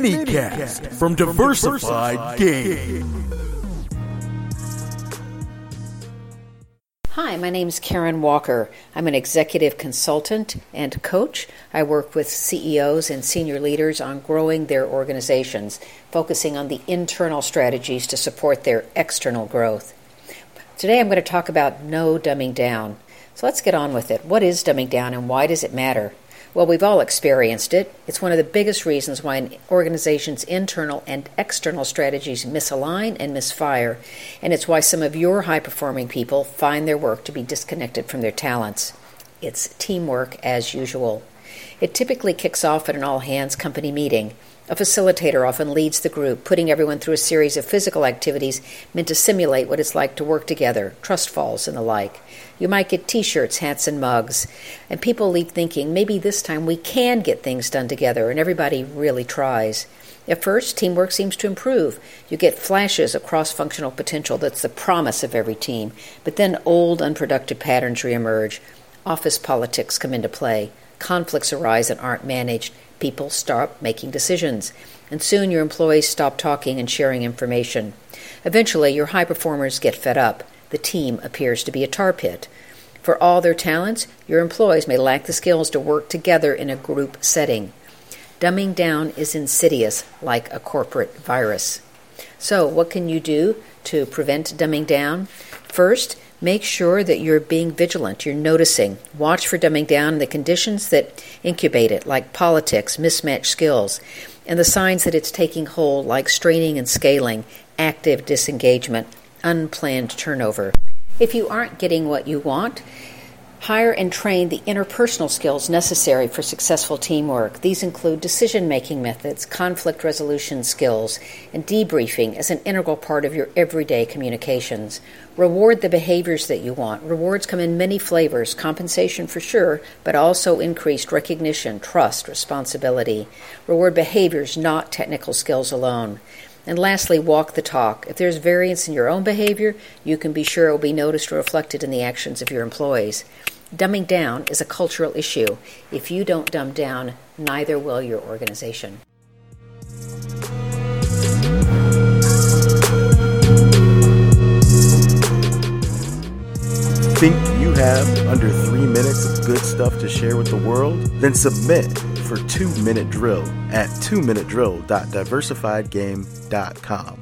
mini cast from Diversified Game. Hi, my name is Karen Walker. I'm an executive consultant and coach. I work with CEOs and senior leaders on growing their organizations, focusing on the internal strategies to support their external growth. Today I'm going to talk about no dumbing down. So let's get on with it. What is dumbing down and why does it matter? Well, we've all experienced it. It's one of the biggest reasons why an organization's internal and external strategies misalign and misfire, and it's why some of your high performing people find their work to be disconnected from their talents. It's teamwork as usual. It typically kicks off at an all hands company meeting. A facilitator often leads the group, putting everyone through a series of physical activities meant to simulate what it's like to work together, trust falls, and the like. You might get t shirts, hats, and mugs, and people leave thinking maybe this time we can get things done together, and everybody really tries. At first, teamwork seems to improve. You get flashes of cross functional potential that's the promise of every team, but then old, unproductive patterns reemerge. Office politics come into play. Conflicts arise and aren't managed People stop making decisions, and soon your employees stop talking and sharing information. Eventually, your high performers get fed up. The team appears to be a tar pit. For all their talents, your employees may lack the skills to work together in a group setting. Dumbing down is insidious, like a corporate virus. So, what can you do to prevent dumbing down? First, make sure that you're being vigilant, you're noticing. Watch for dumbing down the conditions that incubate it, like politics, mismatched skills, and the signs that it's taking hold, like straining and scaling, active disengagement, unplanned turnover. If you aren't getting what you want, Hire and train the interpersonal skills necessary for successful teamwork. These include decision making methods, conflict resolution skills, and debriefing as an integral part of your everyday communications. Reward the behaviors that you want. Rewards come in many flavors compensation for sure, but also increased recognition, trust, responsibility. Reward behaviors, not technical skills alone. And lastly, walk the talk. If there's variance in your own behavior, you can be sure it will be noticed or reflected in the actions of your employees. Dumbing down is a cultural issue. If you don't dumb down, neither will your organization. Think you have under three minutes of good stuff to share with the world? Then submit for 2 Minute Drill at 2minutedrill.diversifiedgame.com.